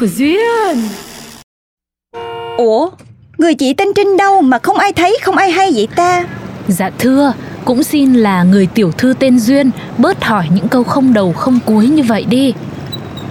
của Duyên. Ủa? Người chị tên Trinh đâu mà không ai thấy không ai hay vậy ta? Dạ thưa, cũng xin là người tiểu thư tên Duyên bớt hỏi những câu không đầu không cuối như vậy đi.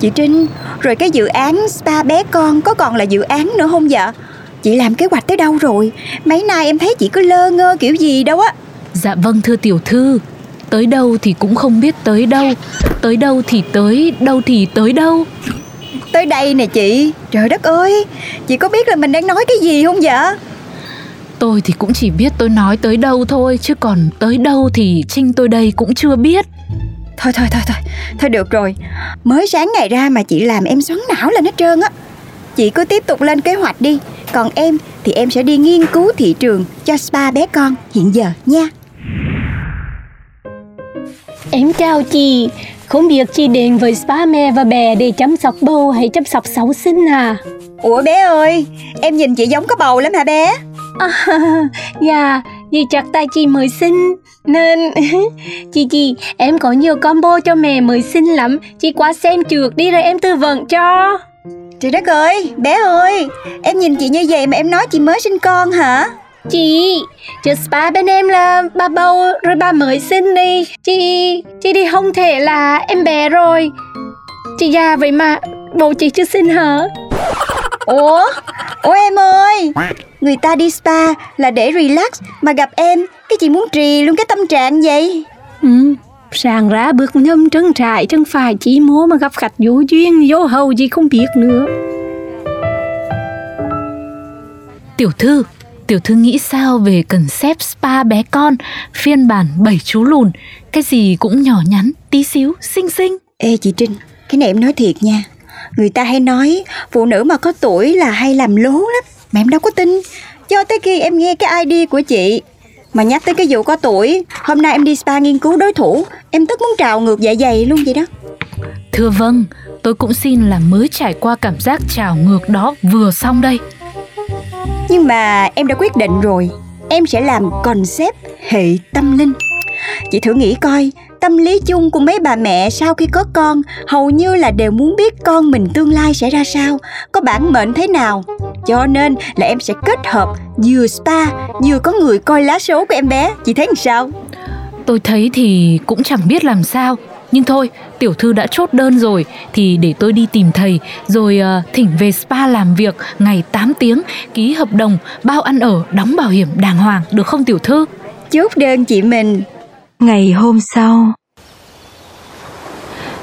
Chị Trinh Rồi cái dự án spa bé con Có còn là dự án nữa không dạ? Chị làm kế hoạch tới đâu rồi? Mấy nay em thấy chị cứ lơ ngơ kiểu gì đâu á. Dạ vâng thưa tiểu thư, tới đâu thì cũng không biết tới đâu, tới đâu thì tới, đâu thì tới đâu. Tới đây nè chị. Trời đất ơi Chị có biết là mình đang nói cái gì không dạ Tôi thì cũng chỉ biết tôi nói tới đâu thôi, chứ còn tới đâu thì Trinh tôi đây cũng chưa biết. Thôi thôi thôi thôi Thôi được rồi. Mới sáng ngày ra mà chị làm em xoắn não lên hết trơn á. Chị cứ tiếp tục lên kế hoạch đi. Còn em thì em sẽ đi nghiên cứu thị trường Cho spa bé con hiện giờ nha. Em chào chị, không biết chị đến với spa mẹ và bé để chăm sóc bầu hay chăm sóc sáu sinh à? Ủa bé ơi Em nhìn chị giống có bầu lắm hả bé? À, dạ, vì chắc tại chị mới sinh nên chị chị em có nhiều combo cho mẹ mới sinh lắm. Chị qua xem trước đi rồi em tư vấn cho. Trời đất ơi Bé ơi Em nhìn chị như vậy mà em nói chị mới sinh con hả chị chứ spa bên em là bà bầu rồi bà mới sinh đi. Chị chị đi không thể là em bé rồi. Chị già vậy mà bầu chị chưa sinh hả? Ủa? Ủa em ơi? Người ta đi spa là để relax Mà gặp em. Cái chị muốn trì luôn cái tâm trạng vậy. Ừ, sàng ra bước nhâm trân trại chân phải chỉ múa mà gặp khách vô duyên vô hầu gì không biết nữa. Tiểu thư, tiểu thư nghĩ sao về concept spa bé con, phiên bản bảy chú lùn, cái gì cũng nhỏ nhắn, tí xíu, xinh xinh. Ê chị Trinh Cái này em nói thiệt nha. Người ta hay nói Phụ nữ mà có tuổi là hay làm lố lắm. Mà em đâu có tin. Cho tới khi em nghe cái ID của chị Mà nhắc tới cái vụ có tuổi Hôm nay em đi spa nghiên cứu đối thủ Em tức muốn trào ngược dạ dày luôn vậy đó. Thưa vâng, tôi cũng xin là mới trải qua cảm giác trào ngược đó vừa xong đây. Nhưng mà em đã quyết định rồi Em sẽ làm concept hệ tâm linh Chị thử nghĩ coi Tâm lý chung của mấy bà mẹ sau khi có con Hầu như là đều muốn biết con mình tương lai sẽ ra sao Có bản mệnh thế nào Cho nên là em sẽ kết hợp vừa spa Vừa có người coi lá số của em bé Chị thấy làm sao? Tôi thấy thì cũng chẳng biết làm sao. Nhưng thôi, tiểu thư đã chốt đơn rồi thì để tôi đi tìm thầy rồi ờ, thỉnh về spa làm việc ngày 8 tiếng, ký hợp đồng, bao ăn ở, đóng bảo hiểm đàng hoàng được không tiểu thư? Chốt đơn chị mình. Ngày hôm sau,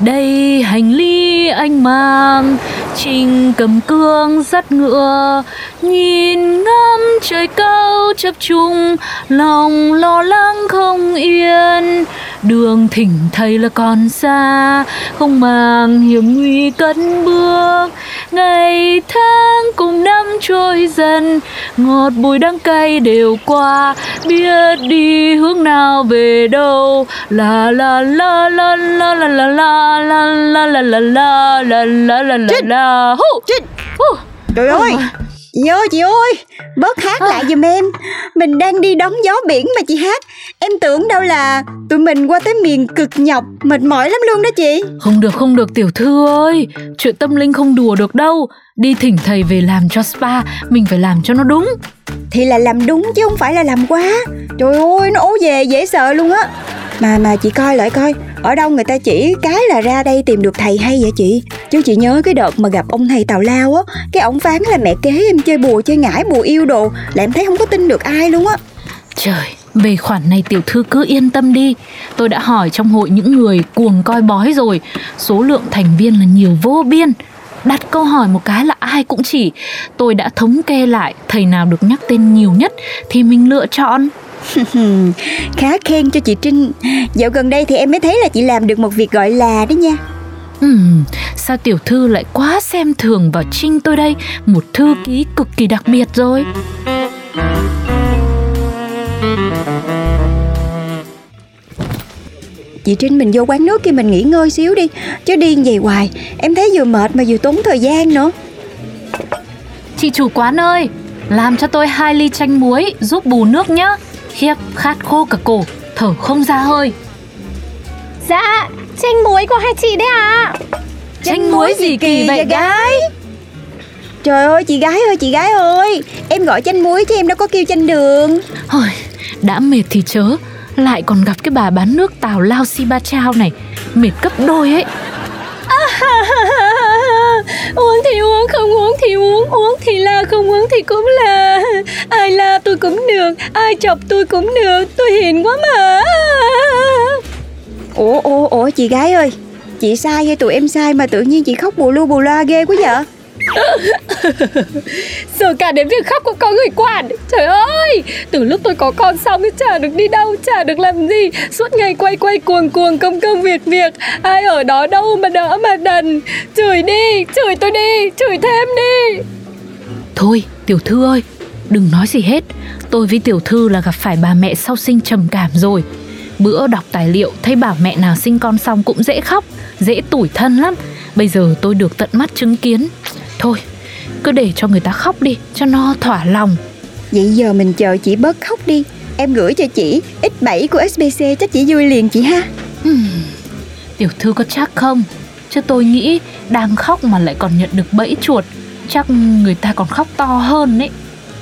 Đây hành ly anh mang Trình cầm cương dắt ngựa Nhìn ngắm trời cao chập trùng Lòng lo lắng không yên Đường thỉnh thầy là còn xa Không màng hiểm nguy cất bước Ngày tháng cùng năm trôi dần Ngọt bùi đắng cay đều qua Biết đi hướng nào về đâu La la la la la la la la la la la la la la la la la la Hú! Trinh Hú! Trời ơi Chị ơi chị ơi Bớt hát lại giùm em Mình đang đi đón gió biển mà chị hát. Em tưởng đâu là Tụi mình qua tới miền cực nhọc Mệt mỏi lắm luôn đó chị. Không được không được tiểu thư ơi. Chuyện tâm linh không đùa được đâu. Đi thỉnh thầy về làm cho spa Mình phải làm cho nó đúng. Thì là làm đúng chứ không phải là làm quá. Trời ơi nó ố về dễ sợ luôn á mà mà chị coi lại coi Ở đâu người ta chỉ cái là ra đây tìm được thầy hay vậy chị? Chứ chị nhớ cái đợt mà gặp ông thầy Tào Lao á Cái ổng phán là mẹ kế em chơi bùa chơi ngải bùa yêu đồ Là em thấy không có tin được ai luôn á. Trời, về khoản này tiểu thư cứ yên tâm đi. Tôi đã hỏi trong hội những người cuồng coi bói rồi. Số lượng thành viên là nhiều vô biên. Đặt câu hỏi một cái là ai cũng chỉ. Tôi đã thống kê lại Thầy nào được nhắc tên nhiều nhất Thì mình lựa chọn. Khá khen cho chị Trinh. Dạo gần đây thì em mới thấy là chị làm được một việc gọi là đó nha. Ừm, sao tiểu thư lại quá xem thường vào Trinh tôi đây? Một thư ký cực kỳ đặc biệt rồi. Chị Trinh mình vô quán nước kia mình nghỉ ngơi xíu đi Chứ điên vậy hoài. Em thấy vừa mệt mà vừa tốn thời gian nữa. Chị chủ quán ơi Làm cho tôi hai ly chanh muối Giúp bù nước nhá Khiếp khát khô cả cổ Thở không ra hơi. Dạ Chanh muối của hai chị đấy à Chanh muối gì kỳ vậy gái? Trời ơi chị gái ơi chị gái ơi. Em gọi chanh muối chứ em đâu có kêu chanh đường. Hồi, Đã mệt thì chớ. Lại còn gặp cái bà bán nước tào lao si ba trao này. Mệt gấp đôi ấy Uống thì uống, không uống thì uống. Uống thì la, không uống thì cũng là Ai la tôi cũng được, Ai chọc tôi cũng được. Tôi hiền quá mà. Ủa ủa ủa, chị gái ơi. Chị sai hay tụi em sai mà tự nhiên chị khóc bù lu bù loa ghê quá vậy? Giờ cả đến việc khóc cũng có người quản. Trời ơi, Từ lúc tôi có con xong thì chả được đi đâu, Chả được làm gì. Suốt ngày quay quay cuồng cuồng, công công việc việc. Ai ở đó đâu mà đỡ mà đần. Chửi đi, Chửi tôi đi, Chửi thêm đi. Thôi, tiểu thư ơi, Đừng nói gì hết. Tôi với tiểu thư là gặp phải bà mẹ sau sinh trầm cảm rồi. Bữa đọc tài liệu, thấy bảo mẹ nào sinh con xong cũng dễ khóc, Dễ tủi thân lắm. Bây giờ tôi được tận mắt chứng kiến. Thôi. Cứ để cho người ta khóc đi Cho nó thỏa lòng. Vậy giờ mình chờ chị bớt khóc đi. Em gửi cho chị X7 của SBC chắc chị vui liền chị ha. Hmm, Tiểu thư có chắc không? Chứ tôi nghĩ đang khóc mà lại còn nhận được bẫy chuột Chắc người ta còn khóc to hơn ấy.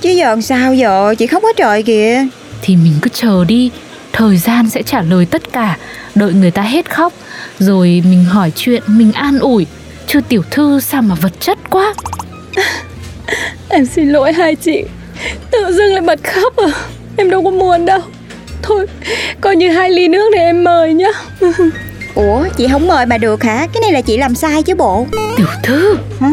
Chứ giờ làm sao giờ? Chị khóc quá trời kìa. Thì mình cứ chờ đi Thời gian sẽ trả lời tất cả. Đợi người ta hết khóc Rồi mình hỏi chuyện, mình an ủi Chứ tiểu thư sao mà vật chất quá? Em xin lỗi hai chị. Tự dưng lại bật khóc à? Em đâu có muốn đâu. Thôi coi như hai ly nước này em mời nhá. Ủa chị không mời mà được hả? Cái này là chị làm sai chứ bộ. Tiểu thư? Hả?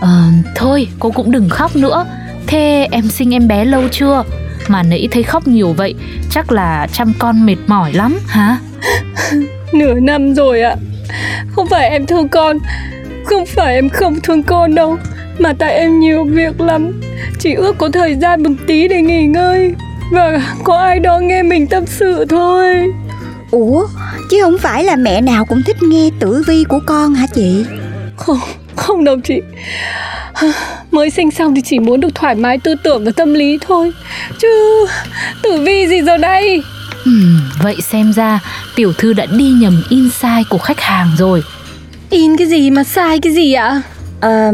Ờ, thôi cô cũng đừng khóc nữa. Thế em sinh em bé lâu chưa? Mà nãy thấy khóc nhiều vậy Chắc là chăm con mệt mỏi lắm. Hả? Nửa năm rồi ạ Không phải em thương con. Không phải em không thương con đâu Mà tại em nhiều việc lắm. Chỉ ước có thời gian một tí để nghỉ ngơi. Và có ai đó nghe mình tâm sự thôi. Ủa chứ không phải là mẹ nào cũng thích nghe tử vi của con hả chị? Không, không đâu chị. Mới sinh xong thì chỉ muốn được thoải mái tư tưởng và tâm lý thôi. Chứ tử vi gì giờ đây Ừm, vậy xem ra tiểu thư đã đi nhầm insight của khách hàng rồi. In cái gì mà sai cái gì ạ? Ờ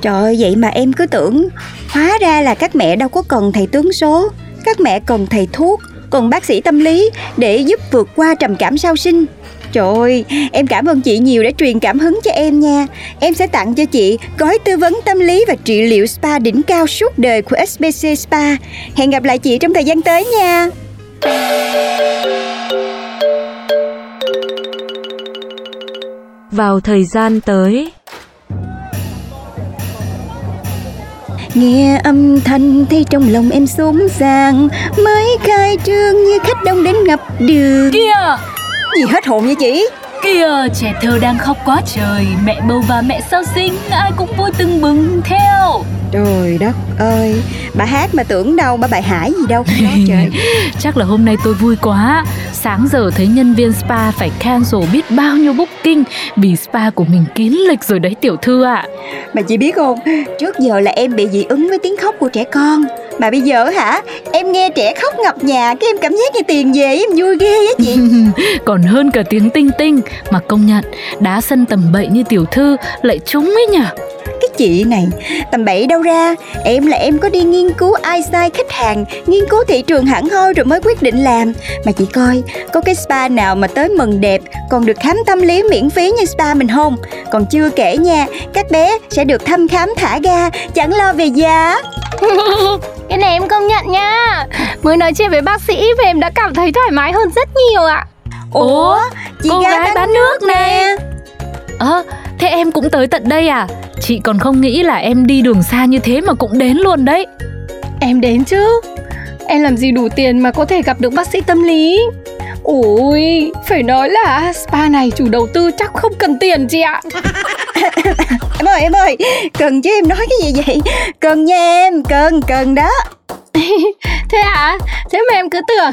Trời ơi, vậy mà em cứ tưởng Hóa ra là các mẹ đâu có cần thầy tướng số. Các mẹ cần thầy thuốc Cần bác sĩ tâm lý Để giúp vượt qua trầm cảm sau sinh. Trời ơi, em cảm ơn chị nhiều đã truyền cảm hứng cho em nha. Em sẽ tặng cho chị gói tư vấn tâm lý và trị liệu spa đỉnh cao suốt đời của SBC Spa. Hẹn gặp lại chị trong thời gian tới nha Vào thời gian tới, Nghe âm thanh thấy trong lòng em xốn sang Mới khai trương như khách đông đến ngập đường. Kìa, Gì hết hồn vậy chị? Kìa, trẻ thơ đang khóc quá trời Mẹ bầu và mẹ sau sinh Ai cũng vui tưng bừng theo Trời đất ơi. Bà hát mà tưởng đâu bà bài hải gì đâu. Đó trời. Chắc là hôm nay tôi vui quá. Sáng giờ thấy nhân viên spa phải cancel biết bao nhiêu booking Vì spa của mình kín lịch rồi đấy tiểu thư ạ. Mà chị biết không? Trước giờ là em bị dị ứng với tiếng khóc của trẻ con. Mà bây giờ hả? Em nghe trẻ khóc ngập nhà Cái em cảm giác như tiền về em vui ghê á chị. Còn hơn cả tiếng tinh tinh. Mà công nhận Đá sân tầm bậy như tiểu thư Lại trúng ấy nhỉ. Cái chị này. Tầm bậy đâu ra Em là em có đi nghiên cứu eyesight khách hàng Nghiên cứu thị trường hẳn hoi rồi mới quyết định làm. Mà chị coi Có cái spa nào mà tới mừng đẹp Còn được khám tâm lý miễn phí như spa mình không? Còn chưa kể nha Các bé sẽ được thăm khám thả ga Chẳng lo về giá Cái này em công nhận nha. Mới nói chuyện với bác sĩ và em đã cảm thấy thoải mái hơn rất nhiều ạ. Ủa chị cô gái gái bán nước nè. Ờ Thế em cũng tới tận đây à? Chị còn không nghĩ là em đi đường xa như thế mà cũng đến luôn đấy. Em đến chứ. Em làm gì đủ tiền mà có thể gặp được bác sĩ tâm lý? Ôi, phải nói là spa này chủ đầu tư chắc không cần tiền chị ạ. Em ơi em ơi Cần chứ em nói cái gì vậy? Cần nha em Cần cần đó. Thế à? Thế mà em cứ tưởng.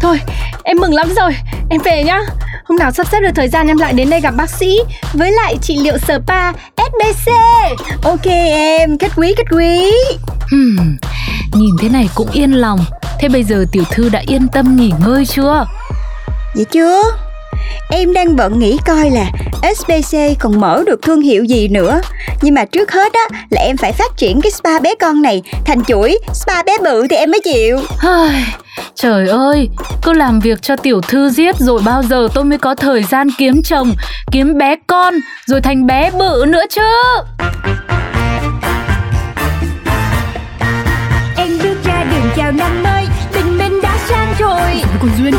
Thôi, em mừng lắm rồi. Em về nhá Hôm nào sắp xếp được thời gian em lại đến đây gặp bác sĩ. Với lại trị liệu spa SBC Ok em Kết quý kết quý. Hmm, Nhìn thế này cũng yên lòng. Thế bây giờ tiểu thư đã yên tâm nghỉ ngơi chưa? Vậy chưa Em đang bận nghĩ coi là SBC còn mở được thương hiệu gì nữa. Nhưng mà trước hết á là em phải phát triển cái spa bé con này Thành chuỗi. Spa bé bự thì em mới chịu. Trời ơi, cứ làm việc cho tiểu thư giết rồi bao giờ tôi mới có thời gian kiếm chồng, kiếm bé con, rồi thành bé bự nữa chứ? Em bước ra đường chào năm mới, tình mình đã sang rồi. Còn Duyên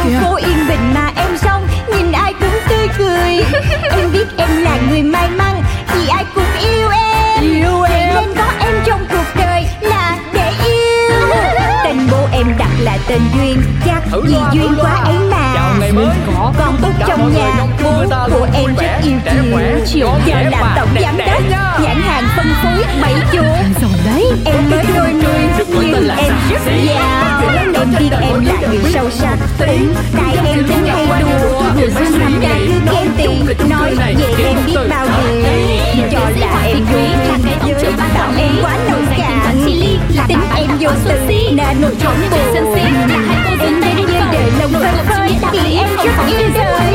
biết em là người may mắn, vì ai cũng yêu em. Yêu em. Nên có em trong cuộc đời là để yêu. Tên bố em đặt là tên Duyên, chắc vì duyên quá ấy mà. Còn tốt trong nhà, bố của em rất yêu chiều Chiều giờ làm tổng giám đốc, nhãn hàng phân phối bảy chỗ. Giỏi đấy. Em mới đôi mươi nhưng em rất già. Em biết em là người sâu sắc tính Tại em tính hay đùa Người xinh lắm ra cứ ghen tiền Nói về em biết bao điều Cho là em vui Bảo em quá nông cạn Tính em vô tư nên trốn buồn Em đang như đời lòng phơi phới Vì em rất yêu đời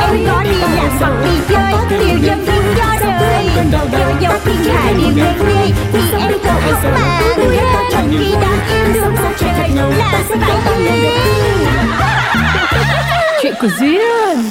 Em có đi làm hoặc đi chơi Điều dân thiên do đời Cho dấu thiên hạ điều người ghê Vì em có ước mà Khi đã yêu một trời Là phải yêu Chuyện của Duyên